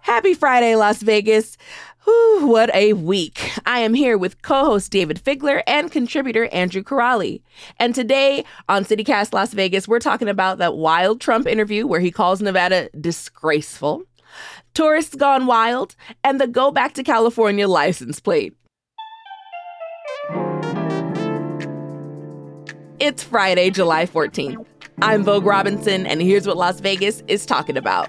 Happy Friday, Las Vegas. Whew, what a week. I am here with co host Dayvid Figler and contributor Andrew Kiraly. And today on CityCast Las Vegas, we're talking about that wild Trump interview where he calls Nevada disgraceful, tourists gone wild, and the go back to California license plate. It's Friday, July 14th. I'm Vogue Robinson, and here's what Las Vegas is talking about.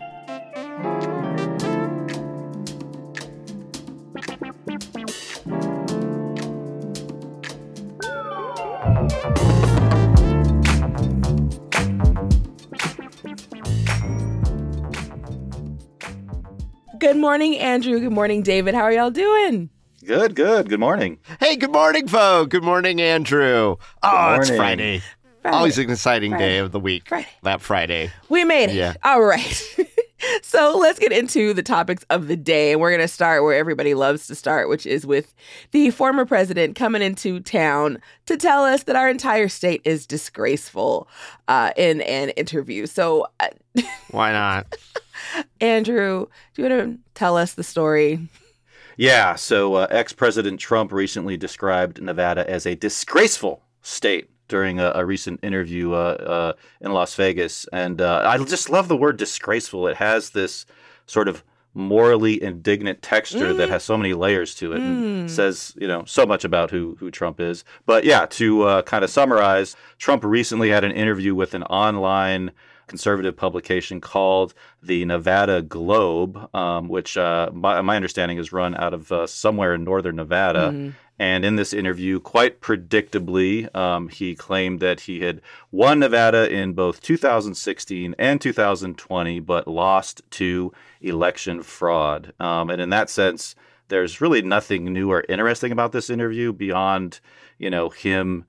Good morning, Andrew. Good morning, Dayvid. How are y'all doing? Good, good. Good morning. Hey, good morning, Vogue. Good morning, Andrew. Oh, it's morning. Friday. Friday. Always an exciting Friday. day of the week. Friday. That Friday. We made it. Yeah. All right. so let's get into the topics of the day. And we're going to start where everybody loves to start, which is with the former president coming into town to tell us that our entire state is disgraceful uh, in an interview. So, uh, Why not? Andrew, do you want to tell us the story? Yeah, so uh, ex President Trump recently described Nevada as a disgraceful state during a, a recent interview uh, uh, in Las Vegas. And uh, I just love the word disgraceful. It has this sort of morally indignant texture that has so many layers to it and says, you know, so much about who, who Trump is. But yeah, to uh, kind of summarize, Trump recently had an interview with an online conservative publication called the Nevada Globe, um, which uh, my, my understanding is run out of uh, somewhere in northern Nevada. And in this interview, quite predictably, um, he claimed that he had won Nevada in both 2016 and 2020, but lost to election fraud. Um, and in that sense, there's really nothing new or interesting about this interview beyond, you know, him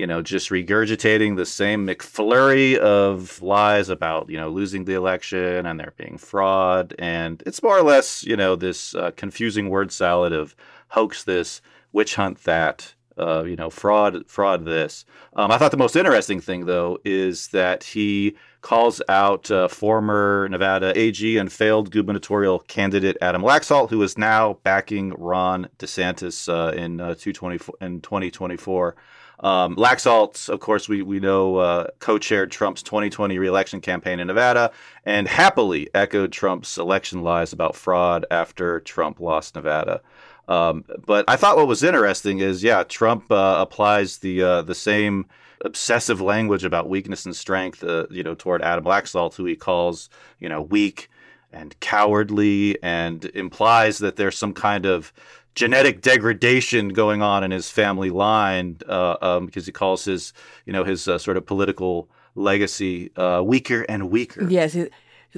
you know, just regurgitating the same McFlurry of lies about, you know, losing the election and there being fraud. And it's more or less, you know, this uh, confusing word salad of hoax this, witch hunt that, uh, you know, fraud, fraud this. Um, I thought the most interesting thing, though, is that he calls out uh, former Nevada AG and failed gubernatorial candidate Adam Laxalt, who is now backing Ron DeSantis uh, in, uh, 224 in 2024. Um, Laxalt, of course, we, we know uh, co chaired Trump's 2020 reelection campaign in Nevada and happily echoed Trump's election lies about fraud after Trump lost Nevada. Um, but I thought what was interesting is, yeah, Trump uh, applies the uh, the same obsessive language about weakness and strength, uh, you know, toward Adam Laxalt, who he calls, you know, weak and cowardly, and implies that there's some kind of genetic degradation going on in his family line uh, um, because he calls his, you know, his uh, sort of political legacy uh, weaker and weaker. Yes, he-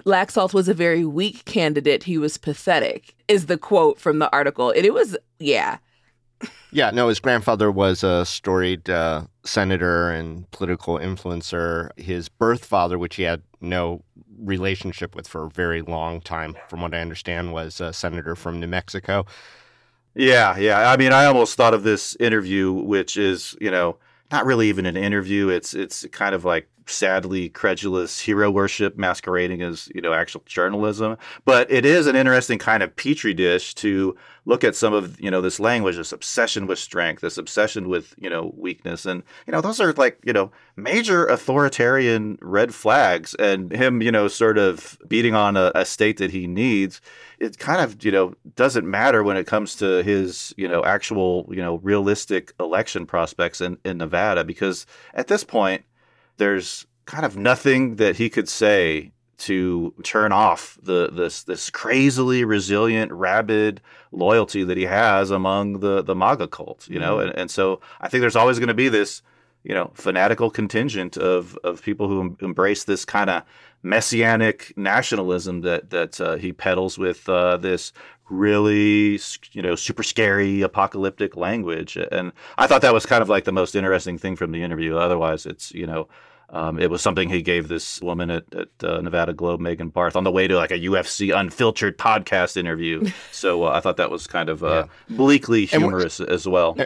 Laxalt was a very weak candidate. He was pathetic, is the quote from the article. And it was, yeah. Yeah, no, his grandfather was a storied uh, senator and political influencer. His birth father, which he had no relationship with for a very long time, from what I understand, was a senator from New Mexico. Yeah, yeah. I mean, I almost thought of this interview, which is, you know, not really even an interview. It's it's kind of like sadly credulous hero worship masquerading as you know actual journalism. But it is an interesting kind of petri dish to look at some of you know this language, this obsession with strength, this obsession with you know weakness, and you know those are like you know major authoritarian red flags. And him you know sort of beating on a, a state that he needs. It kind of you know doesn't matter when it comes to his you know actual you know realistic election prospects in, in Nevada because at this point there's kind of nothing that he could say to turn off the this this crazily resilient, rabid loyalty that he has among the the MAGA cult, you know, and, and so I think there's always going to be this you know fanatical contingent of of people who em- embrace this kind of messianic nationalism that that uh, he peddles with uh, this really you know super scary apocalyptic language and i thought that was kind of like the most interesting thing from the interview otherwise it's you know um, it was something he gave this woman at, at uh, Nevada Globe, Megan Barth, on the way to like a UFC unfiltered podcast interview. So uh, I thought that was kind of uh, bleakly humorous as well.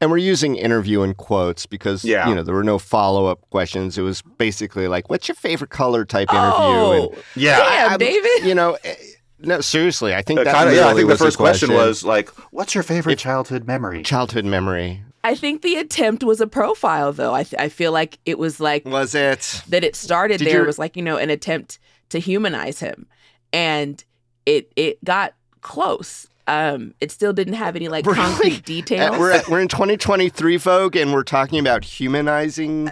And we're using interview in quotes because Yeah. you know there were no follow up questions. It was basically like, "What's your favorite color?" type interview. Oh, and, Yeah, damn, I'm- Dayvid. You know, eh, no, seriously, I think Uh, that kinda, yeah, I think the first question, question was like, "What's your favorite childhood memory?" childhood memory. I think the attempt was a profile, though. I, th- I feel like it was like Was it? that it started Did there your- was like you know an attempt to humanize him and it it got close um it still didn't have any like Really? concrete details Uh, we're at, we're in 2023, Vogue, and we're talking about humanizing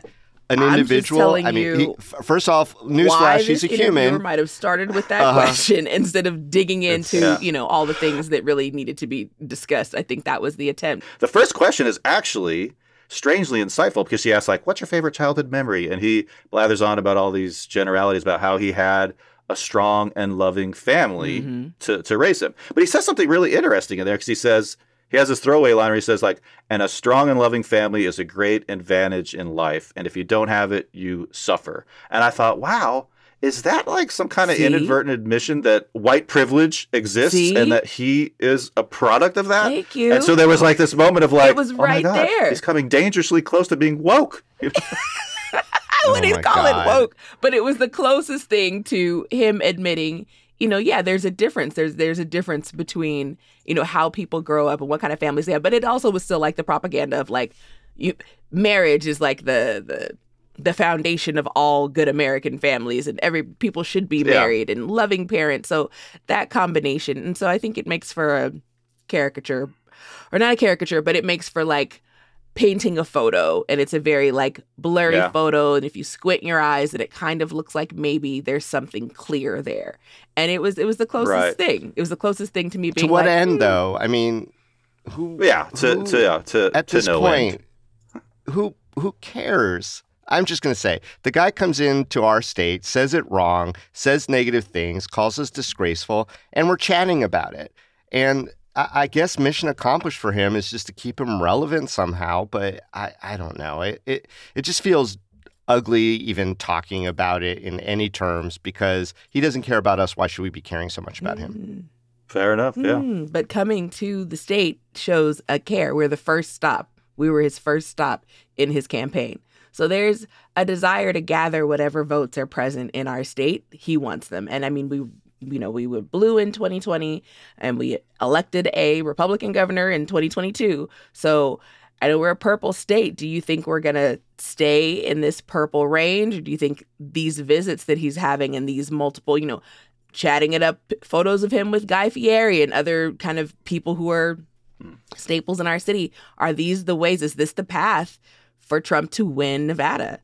an I'm just individual. telling I mean, you he, first off, newsflash, he's a human. might have started with that Uh-huh. question instead of digging into yeah. you know all the things that really needed to be discussed i think that was the attempt The first question is actually strangely insightful because she asks like, "What's your favorite childhood memory?" and he blathers on about all these generalities about how he had a strong and loving family Mhm. to to raise him. But he says something really interesting in there because he says he has this throwaway line where he says like, "And a strong and loving family is a great advantage in life, and if you don't have it, you suffer." And I thought, wow. Is that like some kind of See? inadvertent admission that white privilege exists See? and that he is a product of that? thank you And so there was like this moment of like, it was oh my right God, there. He's coming dangerously close to being woke. I wouldn't Oh call God. it woke, but it was the closest thing to him admitting, you know, yeah, there's a difference. There's there's a difference between, you know, how people grow up and what kind of families they have. But it also was still like the propaganda of like you marriage is like the the the foundation of all good American families and every people should be Yeah. married and loving parents. So that combination. And so I think it makes for a caricature or not a caricature, but it makes for like painting a photo and it's a very like blurry Yeah. photo and if you squint your eyes and it kind of looks like maybe there's something clear there and it was it was the closest Right. thing it was the closest thing to me to what like, end, "Hmm, though? I mean, who? yeah, to who- to yeah, to at to this no point, end. who who cares? I'm just going to say the guy comes into our state, says it wrong, says negative things, calls us disgraceful, and we're chatting about it. And I, I guess mission accomplished for him is just to keep him relevant somehow. But I, I don't know. It, it it just feels ugly even talking about it in any terms because he doesn't care about us. Why should we be caring so much about him? "Hmm, Fair enough. Yeah. hmm." but coming to the state shows a care we're the first stop we were his first stop in his campaign so there's a desire to gather whatever votes are present in our state he wants them and i mean we you know we were blue in 2020 and we elected a republican governor in 2022 so i know we're a purple state. Do you think we're going to stay in this purple range? Or do you think these visits that he's having and these multiple you know chatting it up photos of him with guy fieri and other kind of people who are hmm. staples in our city are these the ways? Is this the path for trump to win nevada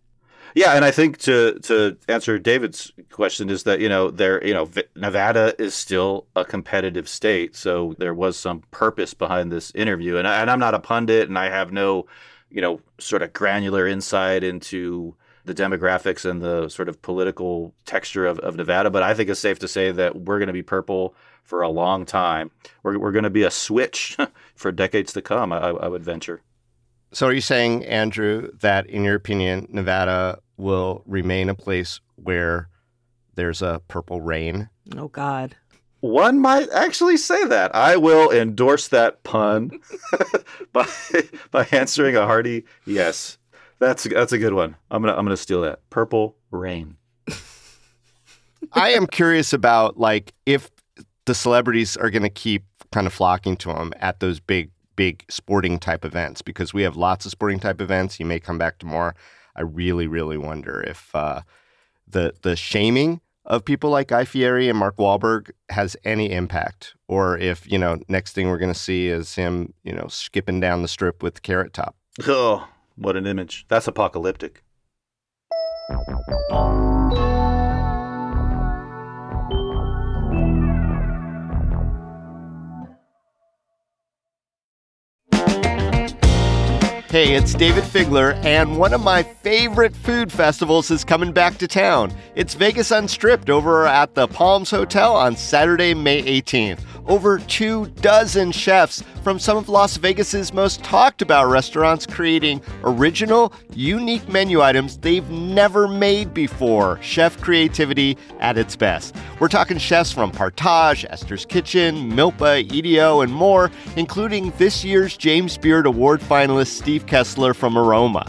Yeah, and I think to to answer Dayvid's question is that you know there you know Nevada is still a competitive state, so there was some purpose behind this interview, and, I, and I'm not a pundit, and I have no you know sort of granular insight into the demographics and the sort of political texture of, of Nevada, but I think it's safe to say that we're going to be purple for a long time. We're, we're going to be a switch for decades to come. I, I would venture. So, are you saying, Andrew, that in your opinion, Nevada will remain a place where there's a purple rain? oh god One might actually say that. I will endorse that pun by by answering a hearty yes. That's that's a good one. I'm gonna I'm gonna steal that. Purple rain. I am curious about like if the celebrities are going to keep kind of flocking to him at those big, big sporting type events because we have lots of sporting type events. You may come back to more. I really, really wonder if uh, the the shaming of people like Guy Fieri and Mark Wahlberg has any impact, or if you know next thing we're going to see is him, you know, skipping down the strip with Carrot Top. Oh, what an image. That's apocalyptic. Hey, it's Dayvid Figler, and one of my favorite food festivals is coming back to town. It's Vegas Unstripped over at the Palms Hotel on Saturday, May 18th. Over two dozen chefs from some of Las Vegas's most talked about restaurants creating original, unique menu items they've never made before. Chef creativity at its best. We're talking chefs from Partage, Esther's Kitchen, Milpa, EDO, and more, including this year's James Beard Award finalist Steve Kessler from Aroma.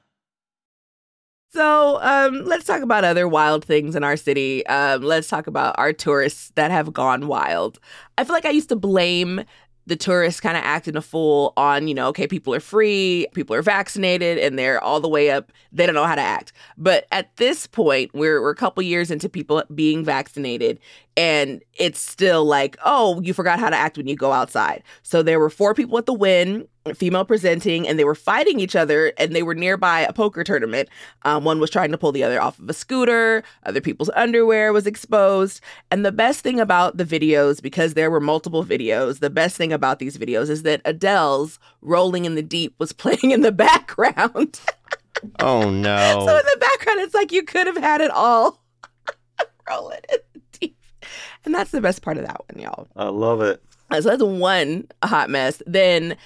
So um, let's talk about other wild things in our city. Um, let's talk about our tourists that have gone wild. I feel like I used to blame the tourists kind of acting a fool on, you know, okay, people are free, people are vaccinated, and they're all the way up. They don't know how to act. But at this point, we're, we're a couple years into people being vaccinated, and it's still like, oh, you forgot how to act when you go outside. So there were four people at the Wynn female presenting and they were fighting each other and they were nearby a poker tournament. Um, one was trying to pull the other off of a scooter. Other people's underwear was exposed. And the best thing about the videos because there were multiple videos the best thing about these videos is that adele's rolling in the deep was playing in the background. Oh no. So in the background it's like you could have had it all. Rolling in the deep. And that's the best part of that one y'all. I love it. so that's one hot mess. Then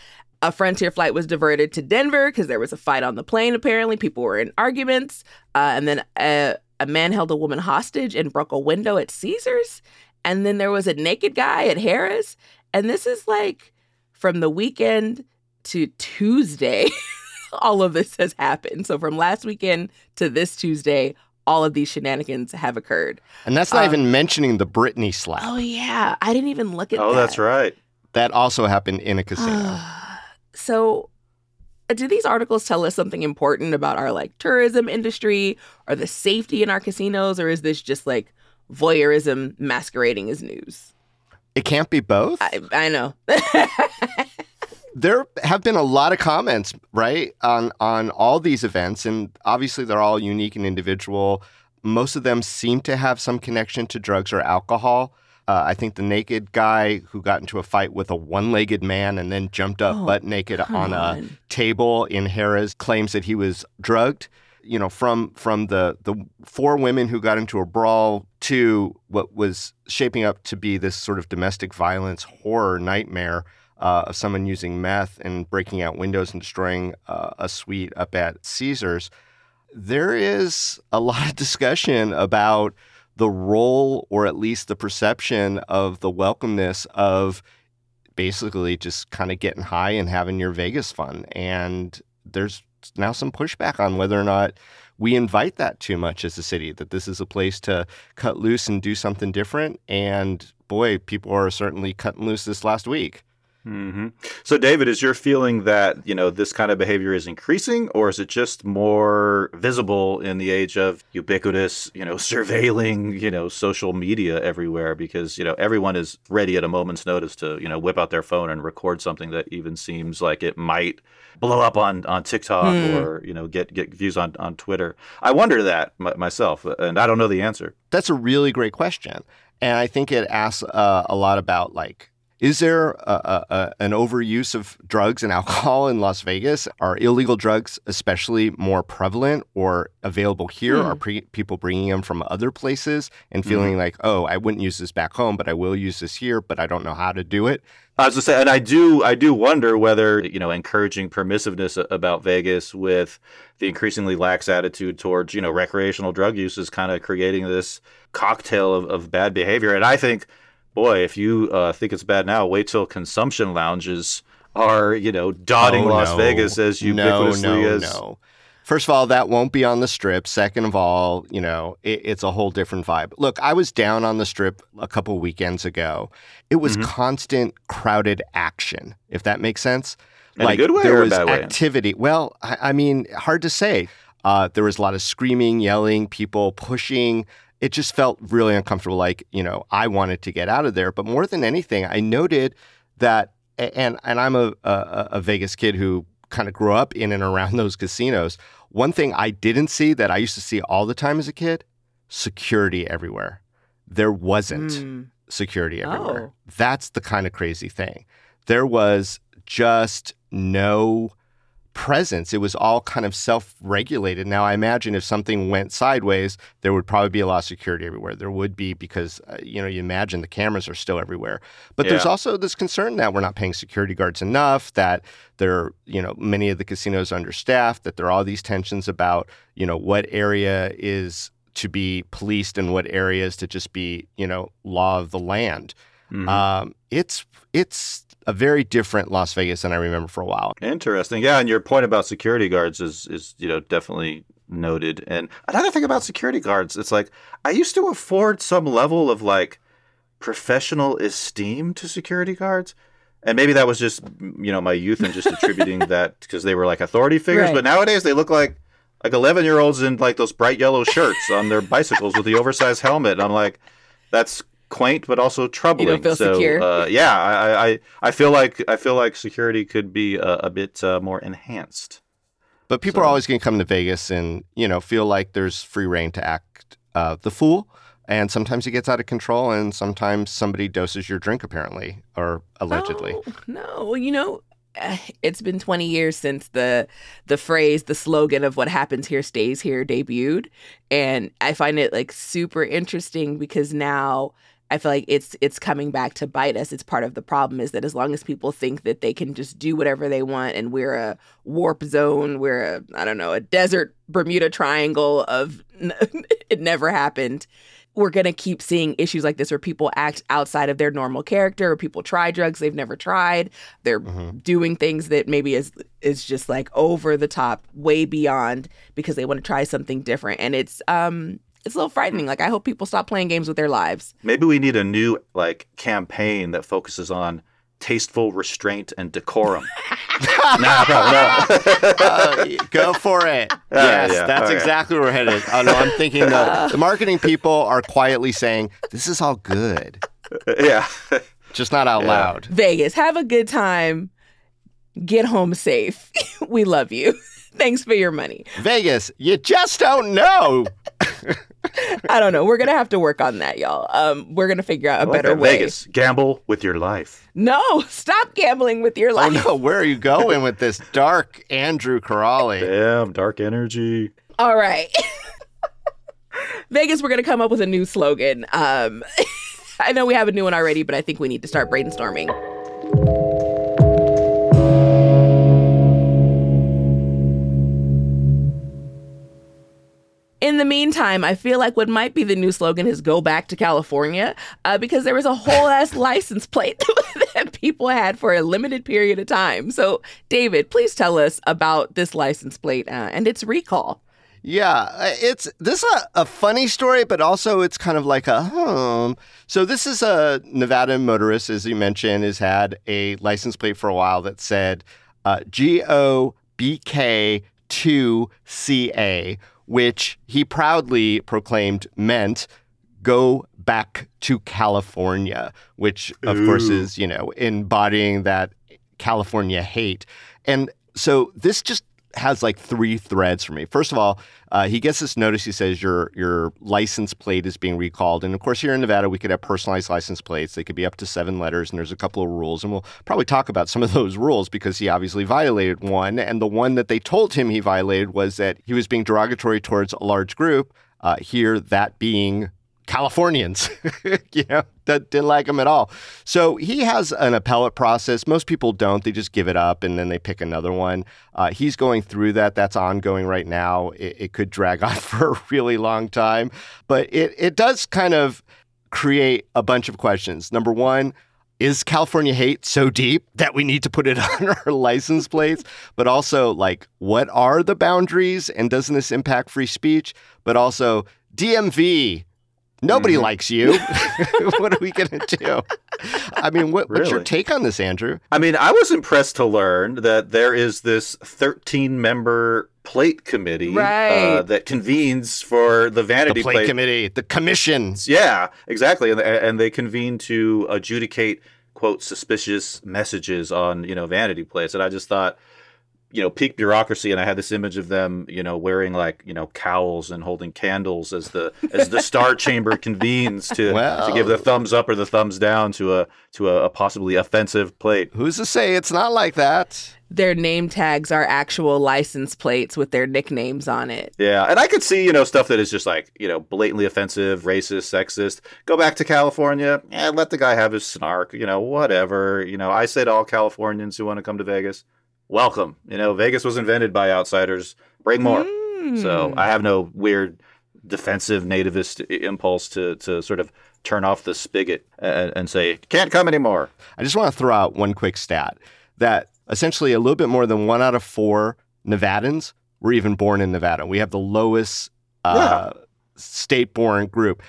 a Frontier flight was diverted to Denver because there was a fight on the plane, apparently. People were in arguments. Uh, and then a, a man held a woman hostage and broke a window at Caesars. And then there was a naked guy at Harrah's. And this is like from the weekend to Tuesday, all of this has happened. So from last weekend to this Tuesday, all of these shenanigans have occurred. And that's not Um, even mentioning the Britney slap. Oh, yeah. I didn't even look at Oh, that. that's right. That also happened in a casino. so uh, do these articles tell us something important about our like tourism industry or the safety in our casinos or is this just like voyeurism masquerading as news it can't be both. i, I know there have been a lot of comments, right, on on all these events, and obviously they're all unique and individual. Most of them seem to have some connection to drugs or alcohol. Uh, I think the naked guy who got into a fight with a one-legged man and then jumped up Oh, butt naked on a on. table in Harrah's claims that he was drugged. You know, from from the the four women who got into a brawl to what was shaping up to be this sort of domestic violence horror nightmare uh, of someone using meth and breaking out windows and destroying uh, a suite up at Caesars. There is a lot of discussion about the role, or at least the perception, of the welcomeness of basically just kind of getting high and having your Vegas fun. And there's now some pushback on whether or not we invite that too much as a city, that this is a place to cut loose and do something different. And boy, people are certainly cutting loose this last week. Hmm So, Dayvid, is your feeling that you know this kind of behavior is increasing, or is it just more visible in the age of ubiquitous, you know, surveilling, you know, social media everywhere? Because you know everyone is ready at a moment's notice to you know whip out their phone and record something that even seems like it might blow up on on TikTok Hmm. or you know get get views on on Twitter. I wonder that my, myself, and I don't know the answer. That's a really great question. And I think it asks uh, a lot about like, Is there a, a, an overuse of drugs and alcohol in Las Vegas? Are illegal drugs especially more prevalent or available here? Hmm. Are pre- people bringing them from other places and feeling like, oh, I wouldn't use this back home, but I will use this here, but I don't know how to do it? I was just saying, and I do, I do wonder whether you know encouraging permissiveness about Vegas with the increasingly lax attitude towards you know recreational drug use is kind of creating this cocktail of, of bad behavior. And I think, boy, if you uh, think it's bad now, wait till consumption lounges are you know dotting Oh, Las no. Vegas as ubiquitously no, no, as no. First of all, that won't be on the strip. Second of all, you know, it, it's a whole different vibe. Look, I was down on the strip a couple weekends ago. It was Mhm. constant crowded action, if that makes sense. In a good way there or a was bad way? activity. Well, I, I mean, hard to say. Uh, there was a lot of screaming, yelling, people pushing. It just felt really uncomfortable. Like you know, I wanted to get out of there. But more than anything, I noted that, and and I'm a a, a Vegas kid who kind of grew up in and around those casinos. One thing I didn't see that I used to see all the time as a kid: security everywhere. There wasn't Mm. security everywhere. Oh. That's the kind of crazy thing. There was just no presence. It was all kind of self regulated. Now, I imagine if something went sideways, there would probably be a lot of security everywhere. There would be because, uh, you know, you imagine the cameras are still everywhere. But there's also this concern that we're not paying security guards enough, that there, you know, many of the casinos understaffed, that there are all these tensions about, you know, what area is to be policed and what areas to just be, you know, law of the land. Mhm. Um, it's it's a very different Las Vegas than I remember for a while. Interesting. Yeah, and your point about security guards is is you know definitely noted. And another thing about security guards, it's like I used to afford some level of like professional esteem to security guards. And maybe that was just you know my youth and just attributing that because they were like authority figures. Right. But nowadays they look like like eleven year olds in like those bright yellow shirts on their bicycles with the oversized helmet. And I'm like, that's quaint but also troubling. feel so secure? Uh, yeah, I, I I feel like I feel like security could be a, a bit uh, more enhanced. But people are always going to come to Vegas and you know feel like there's free reign to act uh, the fool, and sometimes it gets out of control, and sometimes somebody doses your drink apparently or allegedly. Oh, no, you know, eh, it's been 20 years since the the phrase, the slogan of what happens here stays here debuted, and I find it like super interesting because now I feel like it's it's coming back to bite us. It's part of the problem is that as long as people think that they can just do whatever they want and we're a warp zone, we're a I don't know, a desert Bermuda triangle of it never happened we're going to keep seeing issues like this where people act outside of their normal character or people try drugs they've never tried they're Mhm. doing things that maybe is is just like over the top way beyond because they want to try something different and it's um it's a little frightening like i hope people stop playing games with their lives Maybe we need a new like campaign that focuses on tasteful restraint and decorum. nah, probably not. Uh, go for it. yes, yeah, that's okay. exactly where we're headed. Oh no, I'm thinking the, the marketing people are quietly saying this is all good, yeah. just not out Yeah. loud. vegas have a good time get home safe we love you thanks for your money Vegas, you just don't know. I don't know we're gonna have to work on that y'all um we're gonna figure out a I like better that. way Vegas, gamble with your life. no stop gambling with your life. Oh life no, where are you going with this dark Andrew Kiraly? Damn, dark energy. All right. Vegas, we're going to come up with a new slogan. Um, I know we have a new one already, but I think we need to start brainstorming. In the meantime, I feel like what might be the new slogan is "Go back to California," uh, because there was a whole ass license plate that people had for a limited period of time. So, Dayvid, please tell us about this license plate uh, and its recall. Yeah, uh, it's this is a, a funny story, but also it's kind of like a hmm. So this is a Nevada motorist, as you mentioned, has had a license plate for a while that said uh, G O B K two C A, which he proudly proclaimed meant go back to California, which of course is you know embodying that California hate, and so this just has like three threads for me. First of all, uh, he gets this notice. He says your your license plate is being recalled, and of course, here in Nevada, we could have personalized license plates. They could be up to seven letters, and there's a couple of rules, and we'll probably talk about some of those rules because he obviously violated one. And the one that they told him he violated was that he was being derogatory towards a large group. Uh, here, that being Californians, you know, that didn't like him at all. So he has an appellate process. Most people don't. They just give it up and then they pick another one. Uh, he's going through that. That's ongoing right now. It, it, could drag on for a really long time, but it, it does kind of create a bunch of questions. Number one, is California hate so deep that we need to put it on our license plates? But also, like, what are the boundaries and doesn't this impact free speech? But also, DMV Nobody mm. likes you. what are we going to do? I mean, what, really? what's your take on this, Andrew? I mean, I was impressed to learn that there is this 13 member plate committee uh, right. uh, that convenes for the vanity the plate, plate, committee, the commission. Yeah, exactly, and, and they convene to adjudicate quote suspicious messages on you know vanity plates, and I just thought you know peak bureaucracy and i had this image of them you know wearing like you know cowls and holding candles as the as the star chamber convenes to well, to give the thumbs up or the thumbs down to a to a, a, possibly offensive plate. Who's to say it's not like that? Their name tags are actual license plates with their nicknames on it. Yeah and i could see you know stuff that is just like you know blatantly offensive racist sexist. Go back to california. And let the guy have his snark you know whatever. You know i say to all californians who want to come to vegas welcome. You know, Vegas was invented by outsiders. Bring more. Mm. So I have no weird defensive nativist impulse to to sort of turn off the spigot and, and say can't come anymore. I just want to throw out one quick stat that essentially a little bit more than one out of four Nevadans were even born in Nevada. We have the lowest uh, yeah. state-born group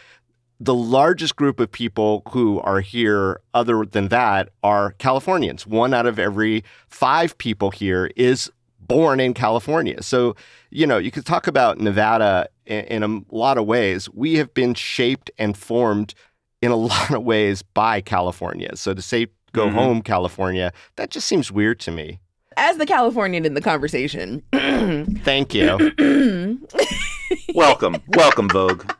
the largest group of people who are here, other than that, are Californians. One out of every five people here is born in California. So, you know, you could talk about Nevada in, in, a lot of ways. We have been shaped and formed in a lot of ways by California. So to say, go mm-hmm. home, California, that just seems weird to me. As the Californian in the conversation. Thank you. welcome. Welcome, Vogue.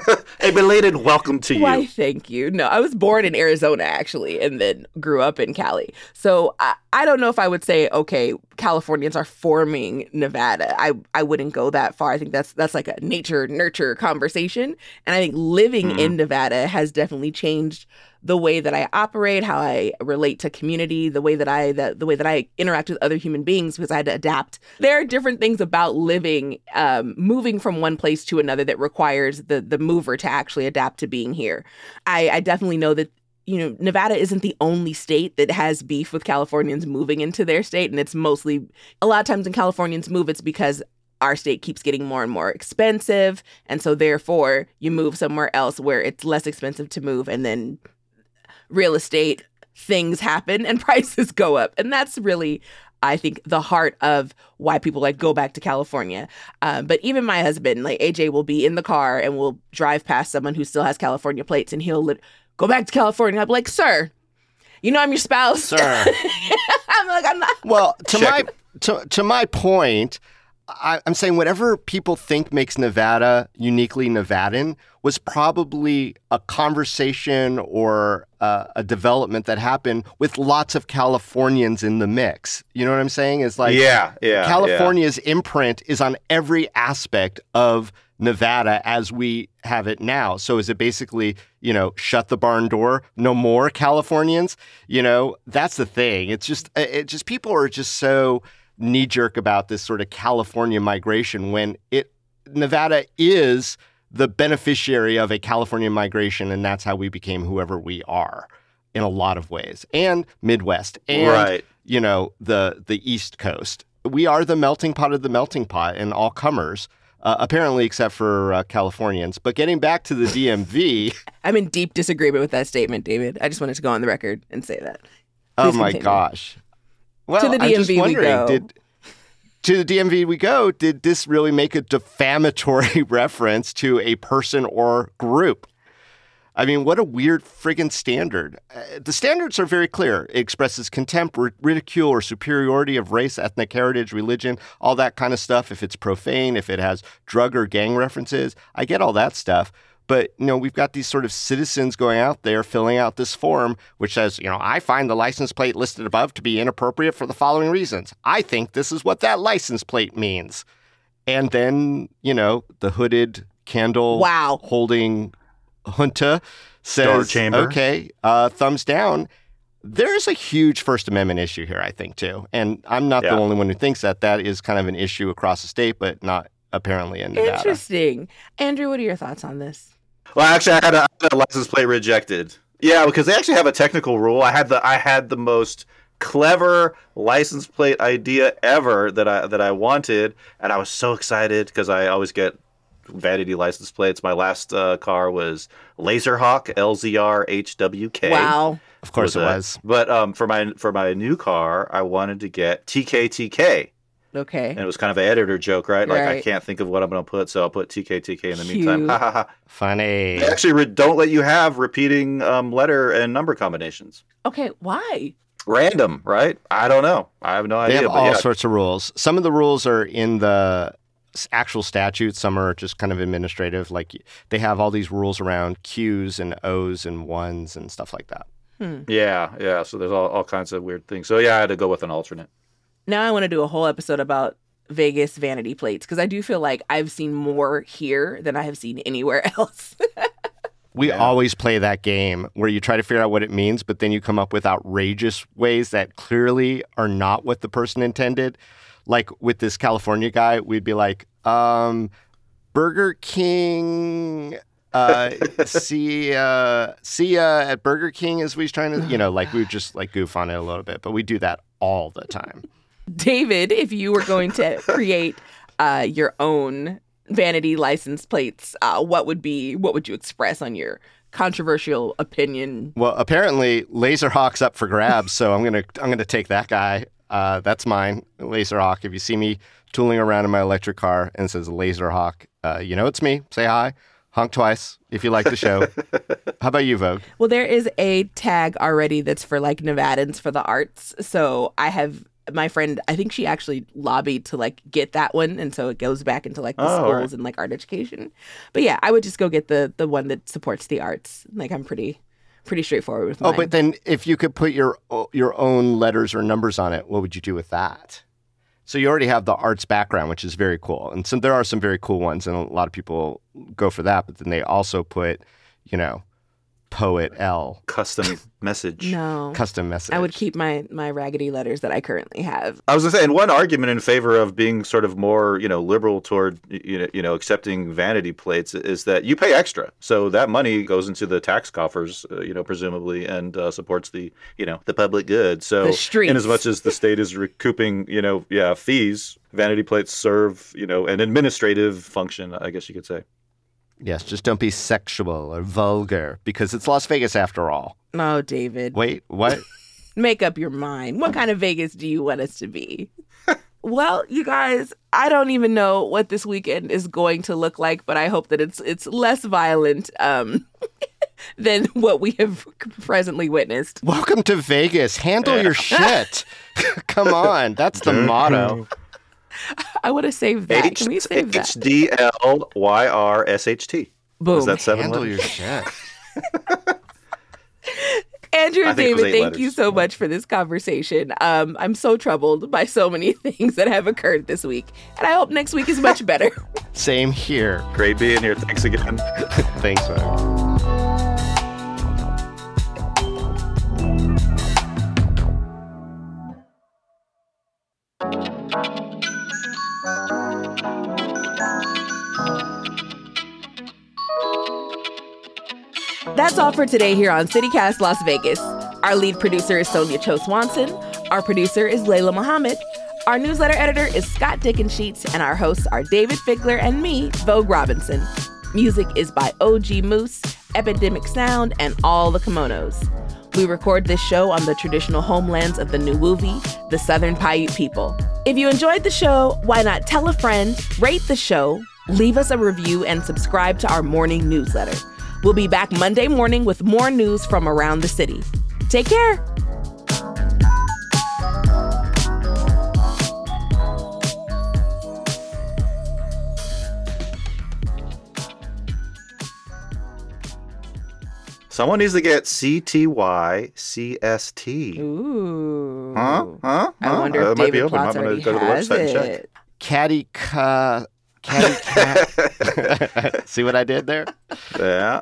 a belated welcome to you. Why, thank you. No, I was born in Arizona actually, and then grew up in Cali. So I, I don't know if I would say, okay, Californians are forming Nevada. I, I wouldn't go that far. I think that's that's like a nature nurture conversation. And I think living mm-hmm. in Nevada has definitely changed the way that I operate, how I relate to community, the way that I the, the way that I interact with other human beings because I had to adapt. There are different things about living, um, moving from one place to another that requires the the mover to actually adapt to being here. I, I definitely know that you know, Nevada isn't the only state that has beef with Californians moving into their state. And it's mostly, a lot of times when Californians move, it's because our state keeps getting more and more expensive. And so, therefore, you move somewhere else where it's less expensive to move. And then real estate things happen and prices go up. And that's really, I think, the heart of why people like go back to California. Um, but even my husband, like AJ, will be in the car and will drive past someone who still has California plates and he'll go back to California. I'd be like, sir, you know I'm your spouse. Sir. I'm like, I'm not. Well, to Check. my to, to my point, I, am saying whatever people think makes Nevada uniquely Nevadan was probably a conversation or uh, a development that happened with lots of Californians in the mix. You know what I'm saying? Is like yeah, yeah. California's yeah. imprint is on every aspect of Nevada as we have it now. So is it basically, you know, shut the barn door, no more Californians? You know, that's the thing. It's just it just people are just so knee jerk about this sort of California migration when it Nevada is the beneficiary of a California migration, and that's how we became whoever we are in a lot of ways, and Midwest, and right. you know the the East Coast. We are the melting pot of the melting pot, and all comers. Uh, apparently, except for uh, Californians. But getting back to the DMV, I'm in deep disagreement with that statement, Dayvid. I just wanted to go on the record and say that. Oh Please oh my continue. gosh! Well, to the DMV we go. Did, to the DMV we go. Did this really make a defamatory reference to a person or group? I mean, what a weird friggin' standard. Uh, the standards are very clear. It expresses contempt, ridicule, or superiority of race, ethnic heritage, religion, all that kind of stuff. If it's profane, if it has drug or gang references, I get all that stuff. But you know, we've got these sort of citizens going out there filling out this form, which says, you know, I find the license plate listed above to be inappropriate for the following reasons. I think this is what that license plate means. And then, you know, the hooded candle wow. holding junta says, chamber. okay, uh, thumbs down. There's a huge First Amendment issue here, I think, too. And I'm not Yeah. the only one who thinks that. That is kind of an issue across the state, but not apparently in Nevada. Interesting. Andrew, what are your thoughts on this? Well, actually, I had, a, I had a license plate rejected. Yeah, because they actually have a technical rule. I had the I had the most clever license plate idea ever that I that I wanted, and I was so excited because I always get vanity license plates. My last uh, car was Laserhawk LZR HWK. Wow. Of course it a- was. But um, for my for my new car, I wanted to get TKTK, Okay. and it was kind of an editor joke, right? Like I can't think of what I'm going to put, so I'll put TKTK in the meantime. Cute. Ha ha ha. Funny. They actually re- don't let you have repeating um, letter and number combinations. Okay. Why? Random, right? I don't know. I have no They idea. have but all yeah. sorts of rules. Some of the rules are in the s- actual statutes. Some are just kind of administrative. Like they have all these rules around Q's and O's and ones and stuff like that. Hmm. yeah, yeah. So there's all, all kinds of weird things. So yeah, I had to go with an alternate. Now I want to do a whole episode about Vegas vanity plates because I do feel like I've seen more here than I have seen anywhere else. We Yeah. always play that game where you try to figure out what it means, but then you come up with outrageous ways that clearly are not what the person intended. Like with this California guy, we'd be like, um, Burger King. Uh, see, uh, see ya at Burger King as we trying to, you know, like we would just like goof on it a little bit, but we do that all the time. Dayvid, if you were going to create uh, your own vanity license plates, uh, what would be what would you express on your controversial opinion? Well, apparently Laserhawk's up for grabs, so I'm gonna I'm gonna take that guy. Uh, that's mine, Laserhawk. If you see me tooling around in my electric car and it says Laserhawk, uh, you know it's me. Say hi, honk twice if you like the show. How about you, Vogue? Well, there is a tag already that's for like Nevadans for the arts. So I have my friend, I think she actually lobbied to like get that one, and so it goes back into like the Oh, schools right. and like art education. But yeah, I would just go get the the one that supports the arts. Like I'm pretty pretty straightforward with Oh, but then if you could put your your own letters or numbers on it, what would you do with that? So you already have the arts background, which is very cool, and so there are some very cool ones, and a lot of people go for that. But then they also put, you know, poet L Custom message. no, custom message. I would keep my my raggedy letters that I currently have. I was gonna say, and one argument in favor of being sort of more, you know, liberal toward, you know, you know, accepting vanity plates is that you pay extra, so that money goes into the tax coffers, uh, you know, presumably, and uh, supports the, you know, the public good. So, The streets. in as much as the state is recouping, you know, yeah, fees, vanity plates serve, you know, an administrative function, I guess you could say. Yes, just don't be sexual or vulgar because it's Las Vegas after all. No, Dayvid, Wait, what? make up your mind. What kind of Vegas do you want us to be? well, you guys, I don't even know what this weekend is going to look like, but I hope that it's it's less violent um, than what we have presently witnessed. Welcome to Vegas. Handle your shit. Come on, that's the motto. I want to save that. H Can we save that? H D L Y R S H T. Boom. Was that seven Handle letters? your shit. Andrew and think it was Dayvid, eight thank you so much for this conversation. Um, I'm so troubled by so many things that have occurred this week, and I hope next week is much better. Same here. Great being here. Thanks again. Thanks, man. That's all for today here on CityCast Las Vegas. Our lead producer is Sonia Cho Swanson. Our producer is Layla Muhammad. Our newsletter editor is Scott Dickensheets, and our hosts are Dayvid Figler and me, Vogue Robinson. Music is by OG Moose, Epidemic Sound, and all the kimonos. We record this show on the traditional homelands of the Nuwuvi, the Southern Paiute people. If you enjoyed the show, why not tell a friend, rate the show, leave us a review, and subscribe to our morning newsletter. We'll be back Monday morning with more news from around the city. Take care. Someone needs to get CTYCST. Ooh. Huh? Huh? I Huh? wonder Uh, if it might be Dayvid open. I'm gonna go to the has website and check. it. Caddy ca caddy cat. See what I did there? Yeah.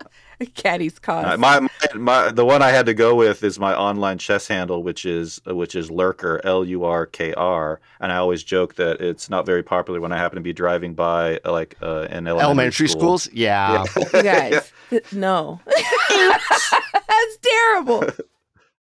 Caddy's cost. Uh, my, my my the one I had to go with is my online chess handle, which is which is Lurker L U R K R, and I always joke that it's not very popular when I happen to be driving by uh, like uh, in elementary, Elementary school. schools? Yeah. you guys, no. That's terrible.